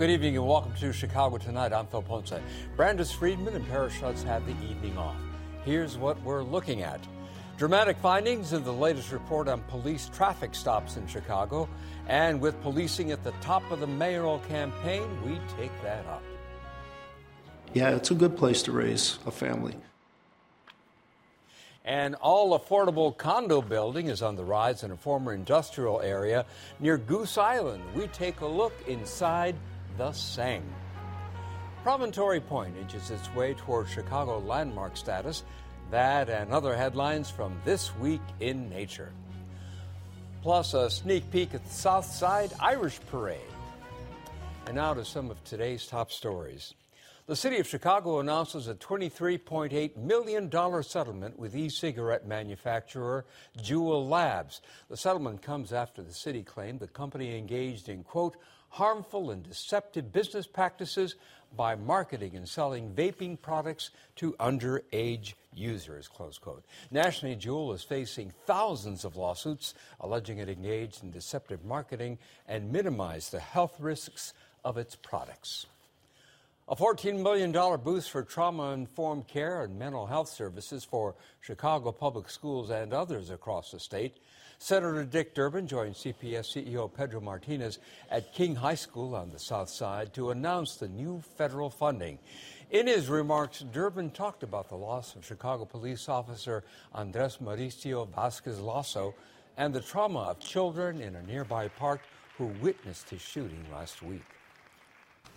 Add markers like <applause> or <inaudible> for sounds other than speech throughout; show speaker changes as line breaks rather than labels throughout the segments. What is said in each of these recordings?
Good evening and welcome to Chicago Tonight. I'm Phil Ponce. Brandis Friedman and Paris Schutz have the evening off. Here's what we're looking at. Dramatic findings in the latest report on police traffic stops in Chicago. And with policing at the top of the mayoral campaign, we take that up.
Yeah, it's a good place to raise a family.
An all affordable condo building is on the rise in a former industrial area near Goose Island. We take a look inside the Sang. Promontory Point inches its way toward Chicago landmark status. That and other headlines from this week in nature. Plus, a sneak peek at the South Side Irish Parade. And now to some of today's top stories. The city of Chicago announces a $23.8 million settlement with e cigarette manufacturer Juul Labs. The settlement comes after the city claimed the company engaged in, quote, harmful and deceptive business practices by marketing and selling vaping products to underage users, close quote. Nationally, Juul is facing thousands of lawsuits alleging it engaged in deceptive marketing and minimized the health risks of its products. A $14 million boost for trauma informed care and mental health services for Chicago public schools and others across the state. Senator Dick Durbin joined CPS CEO Pedro Martinez at King High School on the South Side to announce the new federal funding. In his remarks, Durbin talked about the loss of Chicago police officer Andres Mauricio Vasquez Lasso and the trauma of children in a nearby park who witnessed his shooting last week.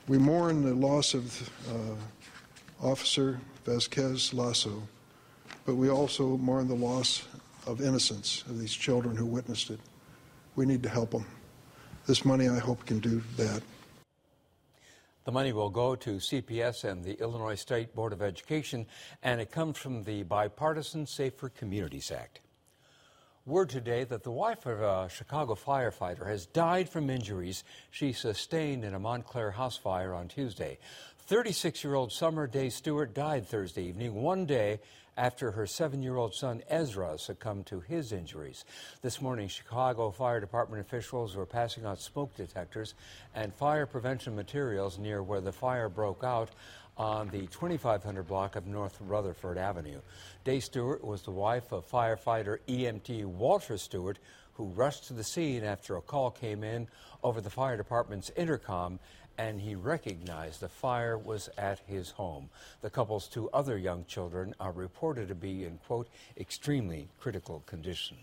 We mourn the loss of uh, Officer Vasquez Lasso, but we also mourn the loss of innocence of these children who witnessed it. We need to help them. This money, I hope, can do that.
The money will go to CPS and the Illinois State Board of Education, and it comes from the Bipartisan Safer Communities Act. Word today that the wife of a Chicago firefighter has died from injuries she sustained in a Montclair house fire on Tuesday. 36 year old Summer Day Stewart died Thursday evening, one day after her seven year old son Ezra succumbed to his injuries. This morning, Chicago Fire Department officials were passing out smoke detectors and fire prevention materials near where the fire broke out on the 2500 block of North Rutherford Avenue. Day Stewart was the wife of firefighter EMT Walter Stewart, who rushed to the scene after a call came in over the fire department's intercom and he recognized the fire was at his home. The couple's two other young children are reported to be in, quote, extremely critical condition.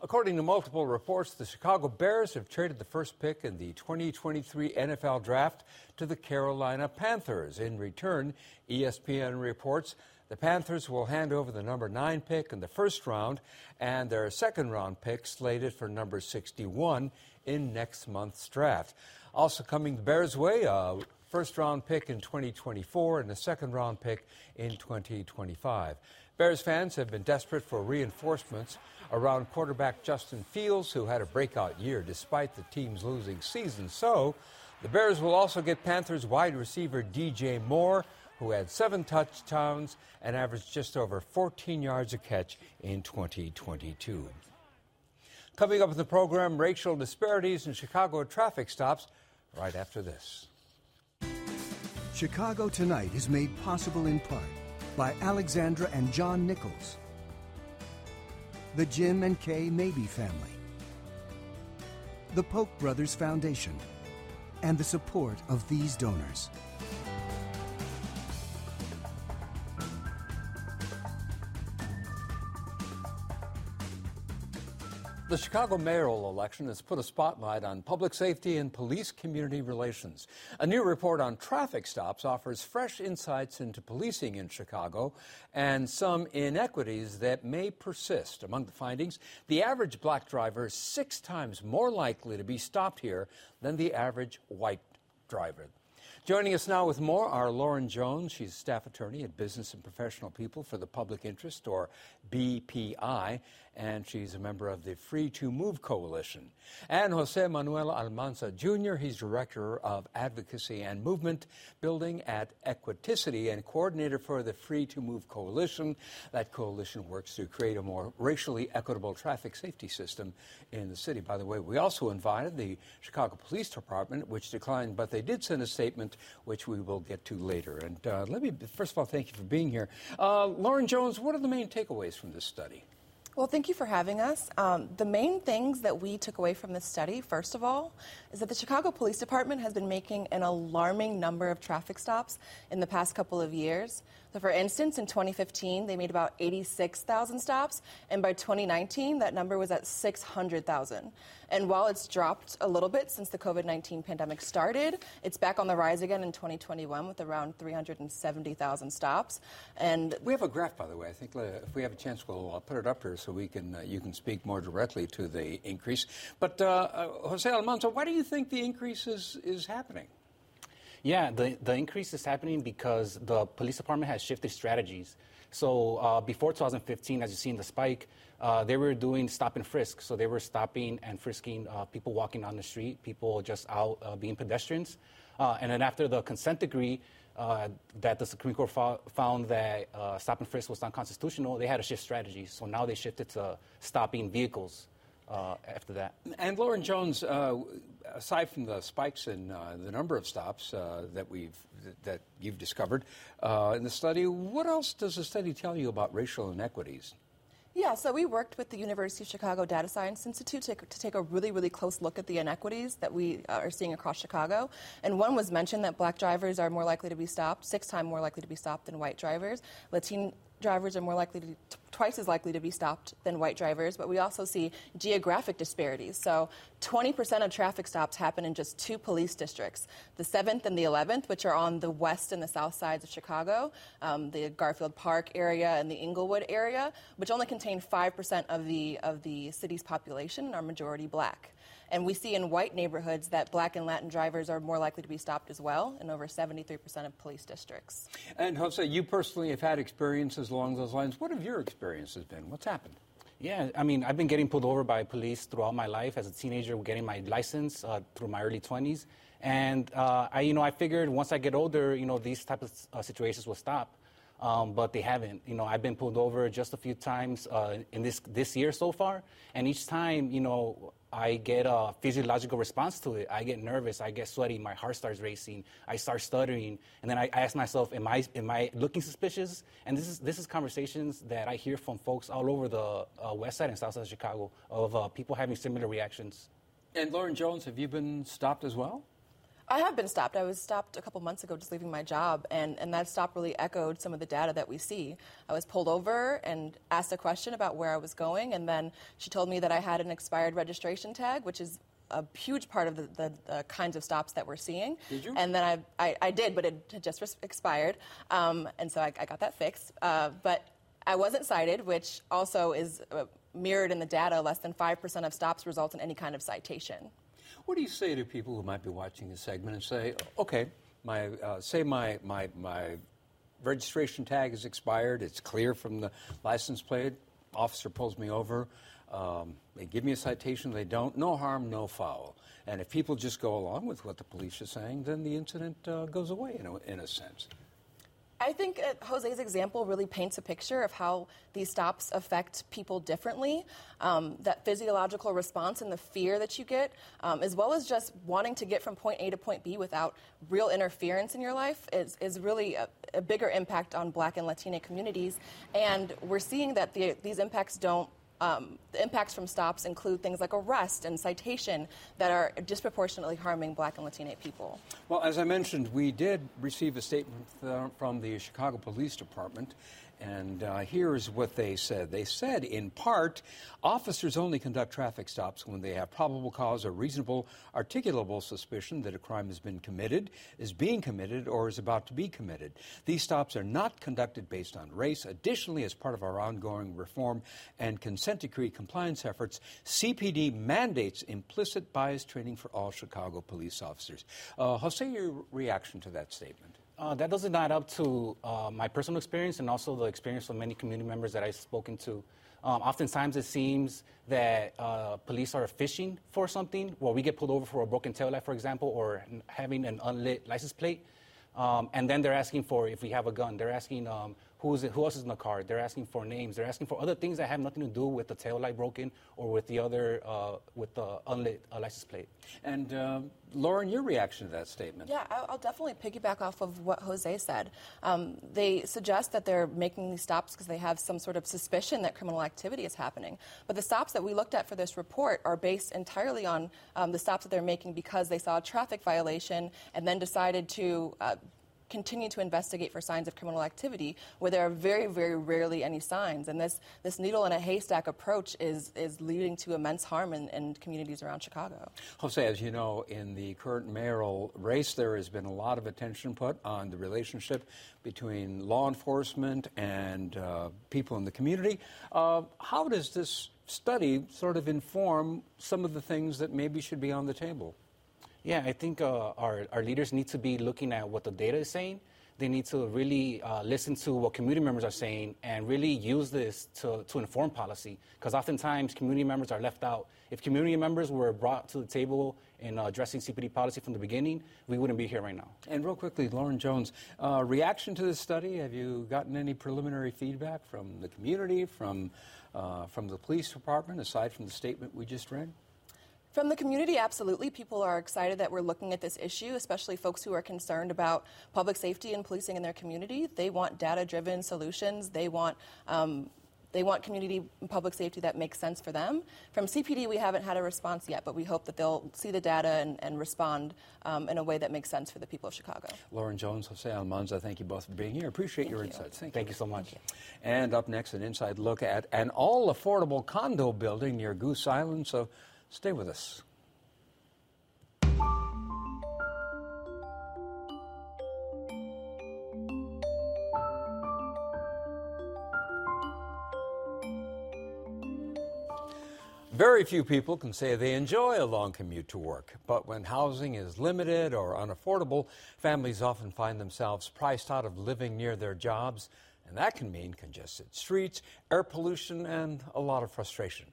According to multiple reports, the Chicago Bears have traded the first pick in the 2023 NFL Draft to the Carolina Panthers. In return, ESPN reports the Panthers will hand over the number 9 pick in the first round and their second round pick slated for number 61 in next month's draft. Also coming the Bears' way, a first round pick in 2024 and a second round pick in 2025. Bears fans have been desperate for reinforcements around quarterback Justin Fields, who had a breakout year despite the team's losing season. So, the Bears will also get Panthers wide receiver DJ Moore, who had seven touchdowns and averaged just over 14 yards a catch in 2022. Coming up in the program, racial disparities in Chicago traffic stops right after this.
Chicago Tonight is made possible in part by Alexandra and John Nichols. The Jim and Kay Mabey family, the Polk Brothers Foundation, and the support of these donors.
The Chicago mayoral election has put a spotlight on public safety and police community relations. A new report on traffic stops offers fresh insights into policing in Chicago and some inequities that may persist. Among the findings, the average black driver is six times more likely to be stopped here than the average white driver. Joining us now with more are Lauren Jones. She's staff attorney at Business and Professional People for the Public Interest, or BPI, and she's a member of the Free to Move Coalition. And Jose Manuel Almanza Jr., he's director of advocacy and movement building at Equiticity and coordinator for the Free to Move Coalition. That coalition works to create a more racially equitable traffic safety system in the city. By the way, we also invited the Chicago Police Department, which declined, but they did send a statement which we will get to later. And uh, let me, first of all, thank you for being here. Uh, Lauren Jones, what are the main takeaways from this study?
Well, thank you for having us. Um, the main things that we took away from this study, first of all, is that the Chicago Police Department has been making an alarming number of traffic stops in the past couple of years. So, for instance, in 2015, they made about 86,000 stops, and by 2019, that number was at 600,000. And while it's dropped a little bit since the COVID 19 pandemic started, it's back on the rise again in 2021 with around 370,000 stops. And
we have a graph, by the way. I think uh, if we have a chance, we'll uh, put it up here so we can uh, you can speak more directly to the increase. But uh, uh, Jose Almanza, why do you think the increase is, is happening?
Yeah, the, the increase is happening because the police department has shifted strategies. So uh, before 2015, as you see in the spike, uh, they were doing stop and frisk. So they were stopping and frisking uh, people walking on the street, people just out uh, being pedestrians. Uh, and then after the consent decree, uh, that the Supreme Court fo- found that stop and frisk was unconstitutional, they had to shift strategies. So now they shifted to stopping vehicles uh, after that.
And Lauren Jones, uh, aside from the spikes in uh, the number of stops uh, that we've that you've discovered uh, in the study, what else does the study tell you about racial inequities?
Yeah, so we worked with the University of Chicago Data Science Institute to, to, take a really, really close look at the inequities that we uh, are seeing across Chicago. And one was mentioned that black drivers are more likely to be stopped, six times more likely to be stopped than white drivers. Latin drivers are more likely to twice as likely to be stopped than white drivers, but we also see geographic disparities. So 20% of traffic stops happen in just two police districts, the 7th and the 11th, which are on the west and the south sides of Chicago, um, the Garfield Park area and the Englewood area, which only contain 5% of the, of the city's population and are majority black. And we see in white neighborhoods that black and Latin drivers are more likely to be stopped as well in over 73% of police districts.
And Jose, you personally have had experiences along those lines. What have your experiences been? What's happened?
Yeah, I mean, I've been getting pulled over by police throughout my life as a teenager, getting my license uh, through my early 20s. And uh, I, you know, I figured once I get older, you know, these type of uh, situations will stop. Um, but they haven't. You know, I've been pulled over just a few times uh, in this this year so far, and each time, you know, I get a physiological response to it. I get nervous. I get sweaty. My heart starts racing. I start stuttering, and then I, ask myself, "Am I am I looking suspicious?" And this is this is conversations that I hear from folks all over the uh, west side and south side of Chicago of uh, people having similar reactions.
And Lauren Jones, have you been stopped as well?
I have been stopped. I was stopped a couple months ago just leaving my job, and, and that stop really echoed some of the data that we see. I was pulled over and asked a question about where I was going, and then she told me that I had an expired registration tag, which is a huge part of the, the, the, kinds of stops that we're seeing.
Did you?
And then I, I, I did, but it had just expired. Um, and so I, I, got that fixed. Uh, but I wasn't cited, which also is uh, mirrored in the data. Less than 5% of stops result in any kind of citation.
What do you say to people who might be watching this segment and say, okay, my, uh, say my, my, my registration tag is expired, it's clear from the license plate, officer pulls me over, um, they give me a citation, they don't, no harm, no foul. And if people just go along with what the police are saying, then the incident uh, goes away in a, in a sense.
I think uh, Jose's example really paints a picture of how these stops affect people differently. Um, that physiological response and the fear that you get, um, as well as just wanting to get from point A to point B without real interference in your life, is, is really a, a bigger impact on Black and Latina communities. And we're seeing that the, these impacts don't um, the impacts from stops include things like arrest and citation that are disproportionately harming black and Latina people.
Well, as I mentioned, we did receive a statement from the Chicago Police Department, And uh, here's what they said. They said, in part, officers only conduct traffic stops when they have probable cause or reasonable articulable suspicion that a crime has been committed, is being committed, or is about to be committed. These stops are not conducted based on race. Additionally, as part of our ongoing reform and consent decree compliance efforts, CPD mandates implicit bias training for all Chicago police officers. Uh, Jose, your reaction to that statement?
Uh, that doesn't add up to uh, my personal experience and also the experience of many community members that I've spoken to. Um, oftentimes it seems that uh, police are fishing for something, where we get pulled over for a broken taillight, for example, or having an unlit license plate. Um, and then they're asking for if we have a gun. They're asking um, who's who else is in the car. They're asking for names. They're asking for other things that have nothing to do with the tail light broken or with the other uh, with the unlit uh, license plate.
And um, Lauren, your reaction to that statement?
Yeah, I'll definitely piggyback off of what Jose said. Um, they suggest that they're making these stops because they have some sort of suspicion that criminal activity is happening. But the stops that we looked at for this report are based entirely on um, the stops that they're making because they saw a traffic violation and then decided to uh, continue to investigate for signs of criminal activity where there are very, very rarely any signs. And this, this needle in a haystack approach is, is leading to immense harm in, in communities around Chicago.
Jose, as you know, in the current mayoral race, there has been a lot of attention put on the relationship between law enforcement and uh, people in the community. Uh, how does this study sort of inform some of the things that maybe should be on the table?
Yeah, I think uh, our, our leaders need to be looking at what the data is saying. They need to really uh, listen to what community members are saying and really use this to, to inform policy. Because oftentimes community members are left out. If community members were brought to the table in uh, addressing CPD policy from the beginning, we wouldn't be here right now.
And real quickly, Lauren Jones, uh, reaction to this study? Have you gotten any preliminary feedback from the community, from, uh, from the police department, aside from the statement we just read?
From the community, absolutely. People are excited that we're looking at this issue, especially folks who are concerned about public safety and policing in their community. They want data driven solutions. They want um, they want community and public safety that makes sense for them. From CPD, we haven't had a response yet, but we hope that they'll see the data and, and respond um, in a way that makes sense for the people of Chicago.
Lauren Jones, Jose Almanza, thank you both for being here. Appreciate
thank
your
you.
insights.
Thank, thank you. you so much. You.
And up next, an inside look at an all affordable condo building near Goose Island. So stay with us. Very few people can say they enjoy a long commute to work, but when housing is limited or unaffordable, families often find themselves priced out of living near their jobs, and that can mean congested streets, air pollution, and a lot of frustration.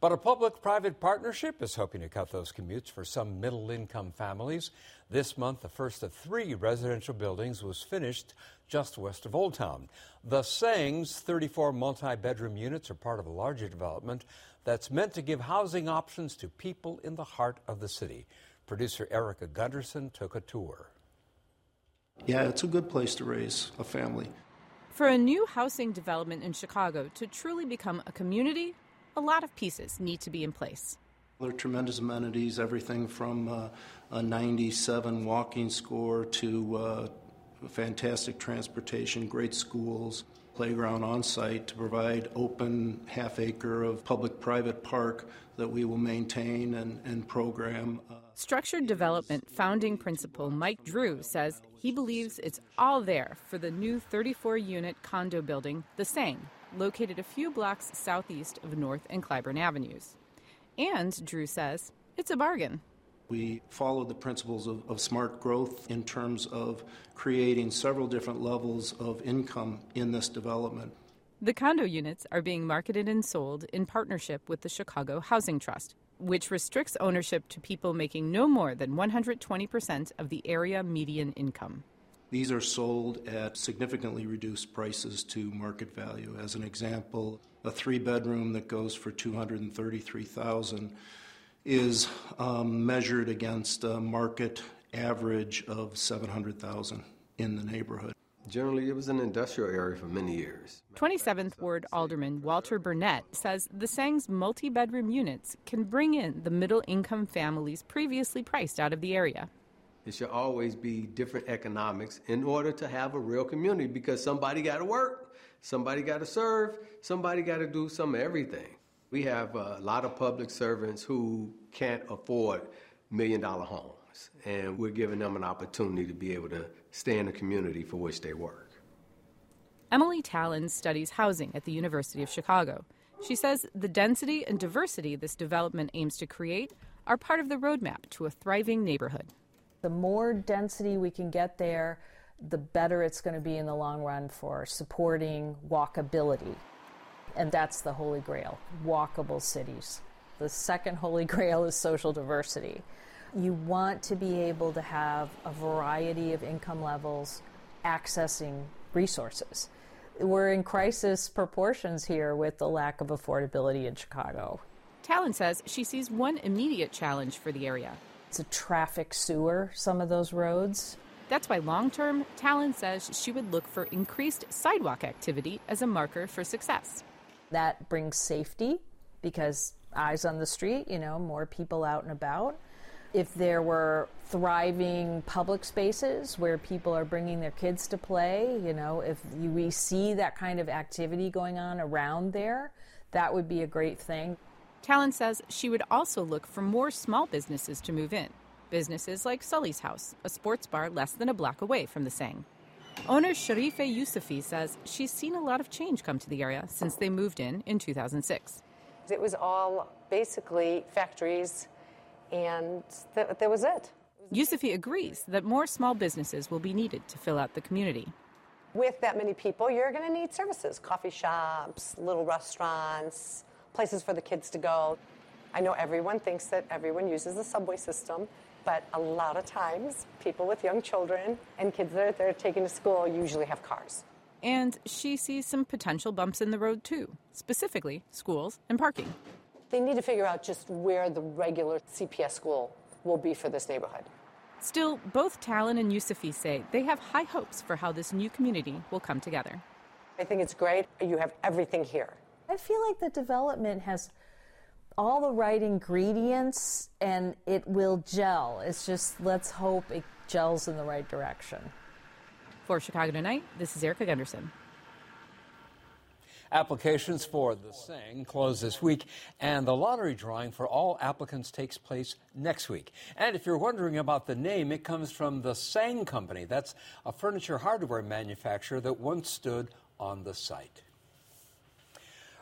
But a public private partnership is hoping to cut those commutes for some middle income families. This month, the first of three residential buildings was finished just west of Old Town. The Sangs 34 multi bedroom units are part of a larger development that's meant to give housing options to people in the heart of the city. Producer Erica Gunderson took a tour.
Yeah, it's a good place to raise a family.
For a new housing development in Chicago to truly become a community, a lot of pieces need to be in place.
There are tremendous amenities, everything from uh, a 97 walking score to uh, fantastic transportation, great schools, playground on site to provide open half acre of public private park that we will maintain and, and program. Uh,
Structured Development founding principal Mike Drew says he believes it's all there for the new 34 unit condo building, The Sang, located a few blocks southeast of North and Clybourn Avenues. And, Drew says, it's a bargain.
We followed the principles of, of, smart growth in terms of creating several different levels of income in this development.
The condo units are being marketed and sold in partnership with the Chicago Housing Trust, which restricts ownership to people making no more than 120% of the area median income.
These are sold at significantly reduced prices to market value. As an example, a three bedroom that goes for 233,000 is um, measured against a market average of 700,000 in the neighborhood.
Generally, it was an industrial area for many years.
27th Ward Alderman Walter Burnett says the Sang's multi bedroom units can bring in the middle income families previously priced out of the area.
It should always be different economics in order to have a real community because somebody got to work, Somebody got to serve, somebody got to do some everything. We have a lot of public servants who can't afford million dollar homes, and we're giving them an opportunity to be able to stay in the community for which they work.
Emily Talen studies housing at the University of Chicago. She says the density and diversity this development aims to create are part of the roadmap to a thriving neighborhood.
The more density we can get there, the better it's going to be in the long run for supporting walkability. And that's the holy grail walkable cities. The second holy <laughs> grail is social diversity. You want to be able to have a variety of income levels accessing resources. We're in crisis proportions here with the lack of affordability in Chicago.
Talen says she sees one immediate challenge for the area.
It's a traffic sewer, some of those roads.
That's why long term, Talen says she would look for increased sidewalk activity as a marker for success.
That brings safety because eyes on the street, you know, more people out and about. If there were thriving public spaces where people are bringing their kids to play, you know, if we see that kind of activity going on around there, that would be a great thing.
Talen says she would also look for more small businesses to move in. Businesses like Sully's House, a sports bar less than a block away from the Sang. Owner Sharife Yusufi says she's seen a lot of change come to the area since they moved in in 2006.
It was all basically factories, and th- that was it.
Yusufi agrees that more small businesses will be needed to fill out the community.
With that many people, you're going to need services coffee shops, little restaurants, places for the kids to go. I know everyone thinks that everyone uses the subway system, but a lot of times people with young children and kids that they're taking to school usually have cars.
And she sees some potential bumps in the road too, specifically schools and parking.
They need to figure out just where the regular CPS school will be for this neighborhood.
Still, both Talen and Yusufi say they have high hopes for how this new community will come together.
I think it's great. You have everything here.
I feel like the development has all the right ingredients and it will gel. It's just let's hope it gels in the right direction.
For Chicago Tonight, this is Erica Gunderson.
Applications for the Sang close this week, and the lottery drawing for all applicants takes place next week. And if you're wondering about the name, it comes from the Sang Company. That's a furniture hardware manufacturer that once stood on the site.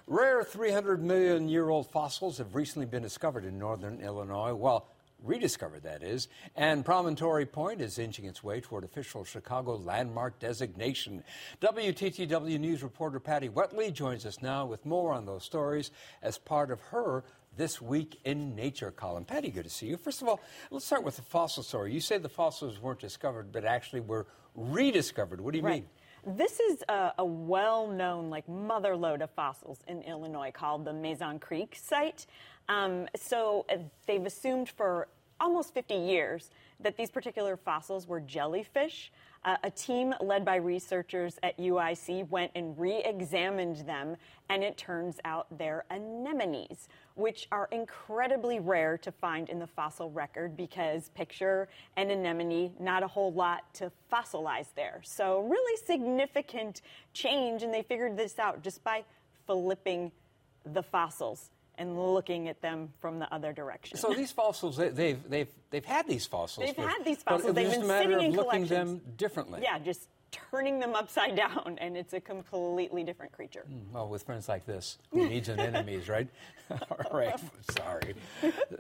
Rare 300 million year old fossils have recently been discovered in northern Illinois. Well, rediscovered, that is. And Promontory Point is inching its way toward official Chicago landmark designation. WTTW News reporter Patty Wetli joins us now with more on those stories as part of her This Week in Nature column. Patty, good to see you. First of all, let's start with the fossil story. You say the fossils weren't discovered, but actually were rediscovered. What do you
right.
mean?
This is a, a well-known, like mother lode of fossils in Illinois called the Mazon Creek site. Um, so uh, they've assumed for almost 50 years that these particular fossils were jellyfish. Uh, a team led by researchers at UIC went and re examined them, and it turns out they're anemones, which are incredibly rare to find in the fossil record because picture an anemone, not a whole lot to fossilize there. So, really significant change, and they figured this out just by flipping the fossils and looking at them from the other direction.
So these fossils, they- they've they've they've had these fossils.
They've
but-
had these fossils.
was
They've
just
been
a matter
sitting
of
in
looking
collections.
them differently.
Yeah, just turning them upside <laughs> down, and it's a completely different creature.
Well, with friends like this, who <laughs> needs an enemies, right? <laughs> All right. Sorry.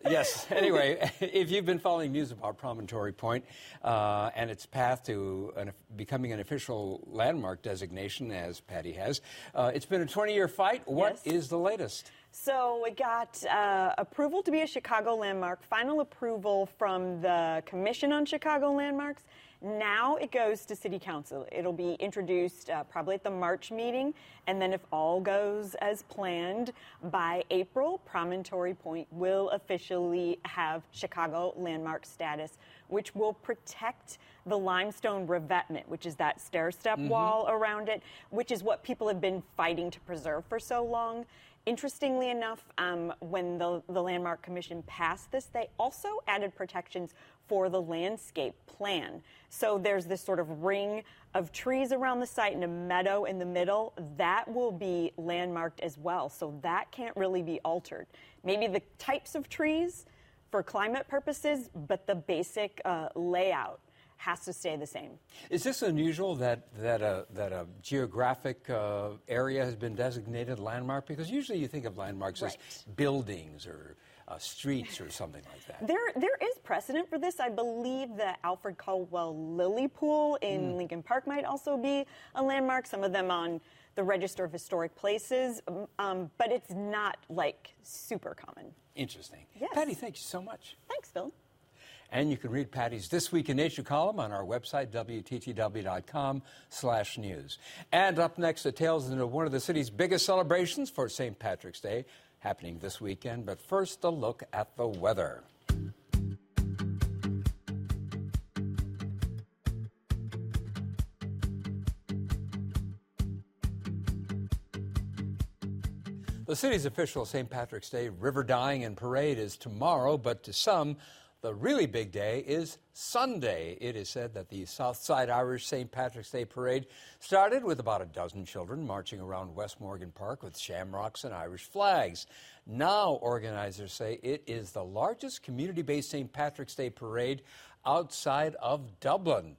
Yes. Anyway, if you've been following news about Promontory Point uh, and its path to an, becoming an official landmark designation, as Patty has, uh, it's been a 20-year fight. What is
Yes.
the latest?
So we got uh, approval to be a Chicago landmark, final approval from the Commission on Chicago Landmarks. Now it goes to City Council. It'll be introduced uh, probably at the March meeting, and then if all goes as planned, by April, Promontory Point will officially have Chicago landmark status, which will protect the limestone revetment, which is that stair step wall around it, which is what people have been fighting to preserve for so long. Interestingly enough, um, when the, the Landmark Commission passed this, they also added protections for the landscape plan. So there's this sort of ring of trees around the site and a meadow in the middle. That will be landmarked as well. So that can't really be altered. Maybe the types of trees for climate purposes, but the basic uh, layout has to stay the same.
Is this unusual that that a that a geographic uh, area has been designated landmark? Because usually you think of landmarks right. as buildings or uh, streets or something like that.
There, there is precedent for this. I believe the Alfred Caldwell Lily Pool in mm. Lincoln Park might also be a landmark. Some of them on the Register of Historic Places, um, um but it's not like super common.
Interesting.
Yes.
Patty, thank you so much.
Thanks, Phil.
And you can read Patty's This Week in Nature column on our website, WTTW.com slash news. And up next, the tales into one of the city's biggest celebrations for St. Patrick's Day, happening this weekend. But first, a look at the weather. The city's official St. Patrick's Day river dyeing and parade is tomorrow, but to some, the really big day is Sunday. It is said that the Southside Irish St. Patrick's Day Parade started with about a dozen children marching around West Morgan Park with shamrocks and Irish flags. Now, organizers say it is the largest community based St. Patrick's Day parade outside of Dublin.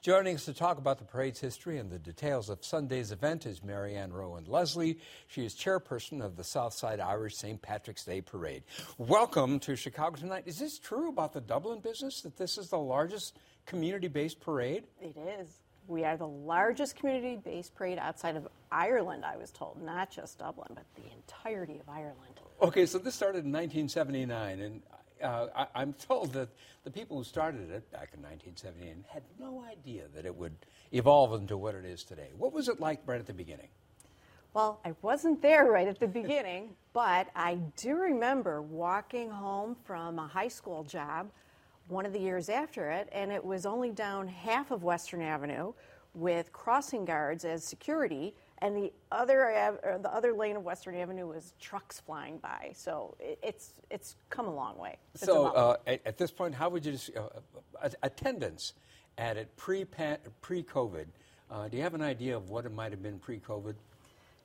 Joining us to talk about the parade's history and the details of Sunday's event is Marianne Rowan Leslie. She is chairperson of the Southside Irish St. Patrick's Day Parade. Welcome to Chicago tonight. Is this true about the Dublin business that this is the largest community based parade?
It is. We are the largest community based parade outside of Ireland, I was told, not just Dublin, but the entirety of Ireland.
Okay, so this started in 1979, and uh, I, am told that the people who started it back in 1978 had no idea that it would evolve into what it is today. What was it like right at the beginning?
Well, I wasn't there right at the beginning, <laughs> but I do remember walking home from a high school job one of the years after it, and it was only down half of Western Avenue with crossing guards as security and the other the other lane of Western Avenue was trucks flying by. So it, it's it's come a long way. It's
so uh, at, at, this point, how would you just, uh, uh attendance at it pre pre COVID? Uh, do you have an idea of what it might have been pre COVID?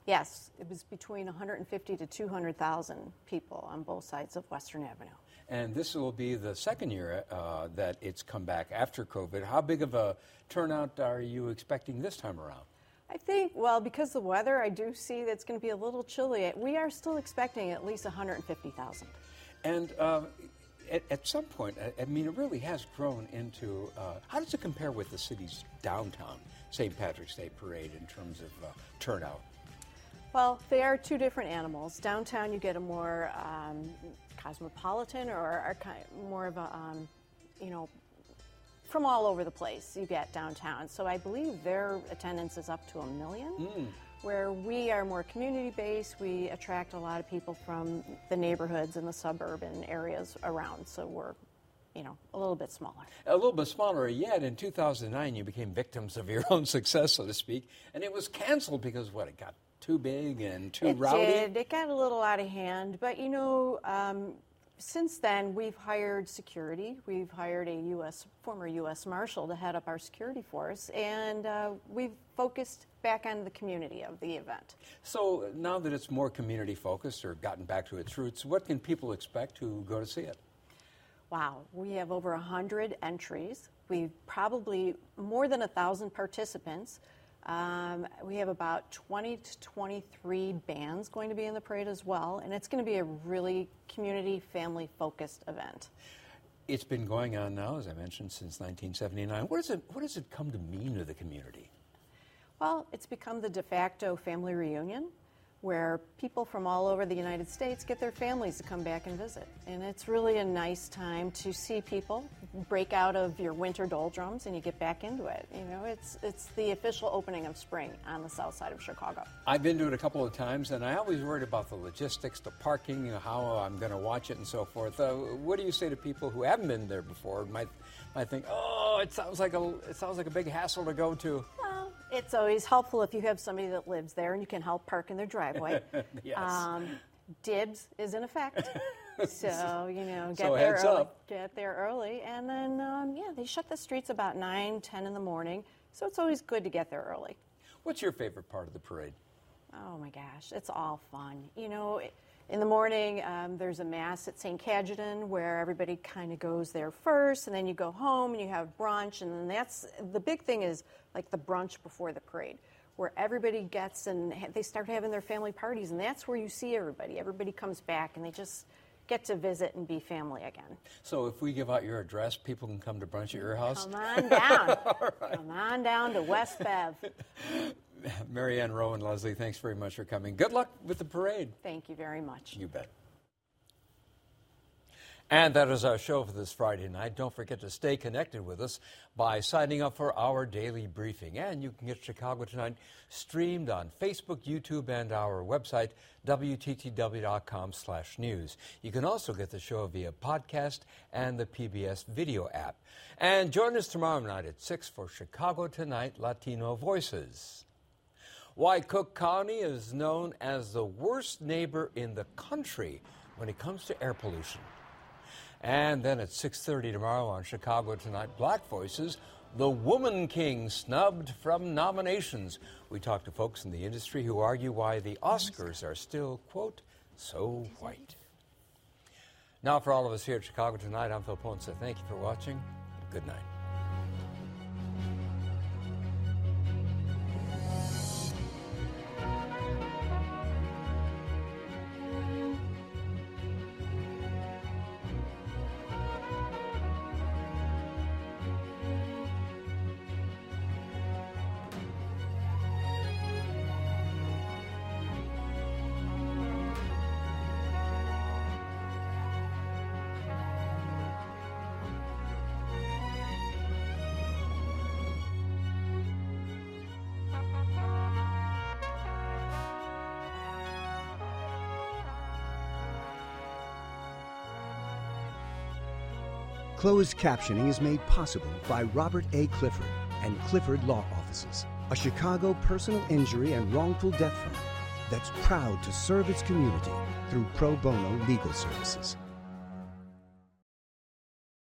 Yes, it was between 150 to 200,000 people on both sides of Western Avenue.
And this will be the second year uh, that it's come back after COVID. How big of a turnout are you expecting this time around?
I think, well, because the weather, I do see that it's going to be a little chilly. We are still expecting at least 150,000.
And uh, at, at, some point, I, I, mean, it really has grown into. Uh, how does it compare with the city's downtown St. Patrick's Day parade in terms of uh, turnout?
Well, they are two different animals. Downtown, you get a more um, cosmopolitan or, or more of a, um, you know, from all over the place you get downtown. So I believe their attendance is up to a million. Mm. Where we are more community based, we attract a lot of people from the neighborhoods and the suburban areas around. So we're you know, a little bit smaller.
A little bit smaller. Yet in 2009, you became victims of your <laughs> own success, so to speak, and it was canceled because what? It got too big and too
it
rowdy.
Did. It got a little out of hand, but you know, um, since then, we've hired security. We've hired a U.S. former U.S. Marshal to head up our security force, and uh, we've focused back on the community of the event.
So now that it's more community focused or gotten back to its roots, what can people expect who go to see it?
Wow, we have over 100 entries. We've probably more than a thousand participants. Um, we have about 20 to 23 bands going to be in the parade as well, and it's going to be a really community, family focused event.
It's been going on now, as I mentioned, since 1979. What does it, what does it come to mean to the community?
Well, it's become the de facto family reunion where people from all over the United States get their families to come back and visit. And it's really a nice time to see people break out of your winter doldrums and you get back into it. You know, it's it's the official opening of spring on the south side of Chicago.
I've been to it a couple of times and I always worried about the logistics, the parking, how I'm going to watch it and so forth. Uh, what do you say to people who haven't been there before might might think, "Oh, it sounds like a it sounds like a big hassle to go to."
It's always helpful if you have somebody that lives there and you can help park in their driveway. <laughs>
Yes.
Um, dibs is in effect. <laughs> So, you know, get
So
there early.
up.
Get there early. And then, um, yeah, they shut the streets about 9, 10 in the morning. So it's always good to get there early.
What's your favorite part of the parade?
Oh my gosh, it's all fun. You know, in the morning, um, there's a mass at St. Cajetan where everybody kind of goes there first, and then you go home and you have brunch, and then that's the big thing is like the brunch before the parade, where everybody gets and ha- they start having their family parties, and that's where you see everybody. Everybody comes back and they just get to visit and be family again.
So if we give out your address, people can come to brunch at your house?
Come on down. <laughs> Come on down to West Bev. <laughs> <laughs>
Marianne Rowan Leslie, thanks very much for coming. Good luck with the parade.
Thank you very much.
You bet. And that is our show for this Friday night. Don't forget to stay connected with us by signing up for our daily briefing. And you can get Chicago Tonight streamed on Facebook, YouTube, and our website, WTTW.com slash news. You can also get the show via podcast and the PBS video app. And join us tomorrow night at 6 for Chicago Tonight Latino Voices. Why Cook County is known as the worst neighbor in the country when it comes to air pollution. And then at 6:30 tomorrow on Chicago Tonight Black Voices, the Woman King snubbed from nominations. We talk to folks in the industry who argue why the Oscars are still, quote, so white. Now for all of us here at Chicago Tonight, I'm Phil Ponce. Thank you for watching. Good night.
Closed captioning is made possible by Robert A. Clifford and Clifford Law Offices, a Chicago personal injury and wrongful death firm that's proud to serve its community through pro bono legal services.